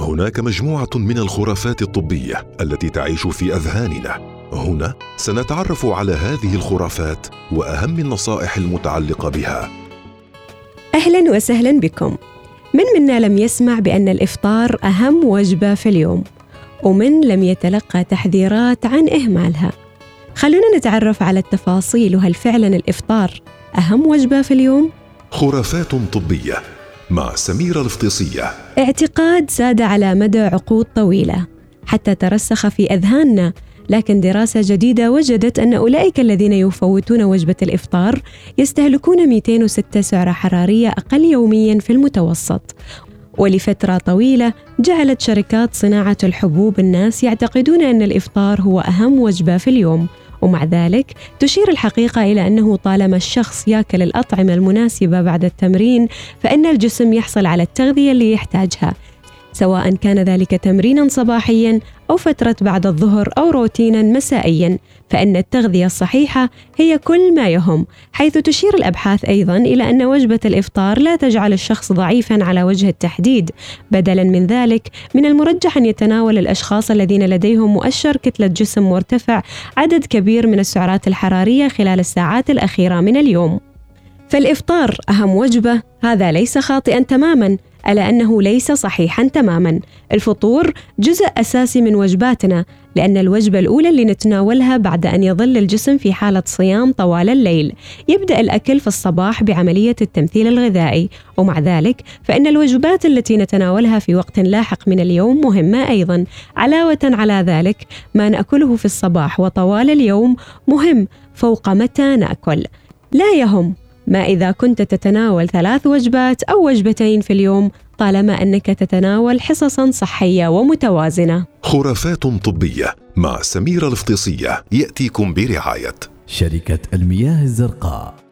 هناك مجموعة من الخرافات الطبية التي تعيش في أذهاننا. هنا سنتعرف على هذه الخرافات وأهم النصائح المتعلقة بها. أهلا وسهلا بكم. من منا لم يسمع بأن الإفطار أهم وجبة في اليوم؟ ومن لم يتلقى تحذيرات عن إهمالها؟ خلونا نتعرف على التفاصيل. وهل فعلا الإفطار أهم وجبة في اليوم؟ خرافات طبية مع سميره الفطيسيه اعتقاد ساد على مدى عقود طويلة حتى ترسخ في أذهاننا لكن دراسة جديدة وجدت أن أولئك الذين يفوتون وجبة الإفطار يستهلكون 206 سعرة حرارية أقل يوميا في المتوسط. ولفترة طويلة جعلت شركات صناعة الحبوب الناس يعتقدون أن الإفطار هو أهم وجبة في اليوم. ومع ذلك تشير الحقيقة إلى أنه طالما الشخص ياكل الأطعمة المناسبة بعد التمرين فإن الجسم يحصل على التغذية اللي يحتاجها. سواء كان ذلك تمرينا صباحيا أو فترة بعد الظهر أو روتينا مسائيا فإن التغذية الصحيحة هي كل ما يهم حيث تشير الأبحاث أيضا إلى أن وجبة الإفطار لا تجعل الشخص ضعيفا على وجه التحديد بدلا من ذلك من المرجح أن يتناول الأشخاص الذين لديهم مؤشر كتلة جسم مرتفع عدد كبير من السعرات الحرارية خلال الساعات الأخيرة من اليوم. فالإفطار أهم وجبة هذا ليس خاطئا تماما ألا أنه ليس صحيحا تماما. الفطور جزء أساسي من وجباتنا لأن الوجبة الأولى اللي نتناولها بعد أن يظل الجسم في حالة صيام طوال الليل. يبدأ الأكل في الصباح بعملية التمثيل الغذائي ومع ذلك فإن الوجبات التي نتناولها في وقت لاحق من اليوم مهمة أيضا. علاوة على ذلك ما نأكله في الصباح وطوال اليوم مهم فوق متى نأكل. لا يهم ما إذا كنت تتناول ثلاث وجبات أو وجبتين في اليوم طالما أنك تتناول حصصا صحية ومتوازنة. خرافات طبية مع سميرة الفطيسية يأتيكم برعاية. شركة المياه الزرقاء.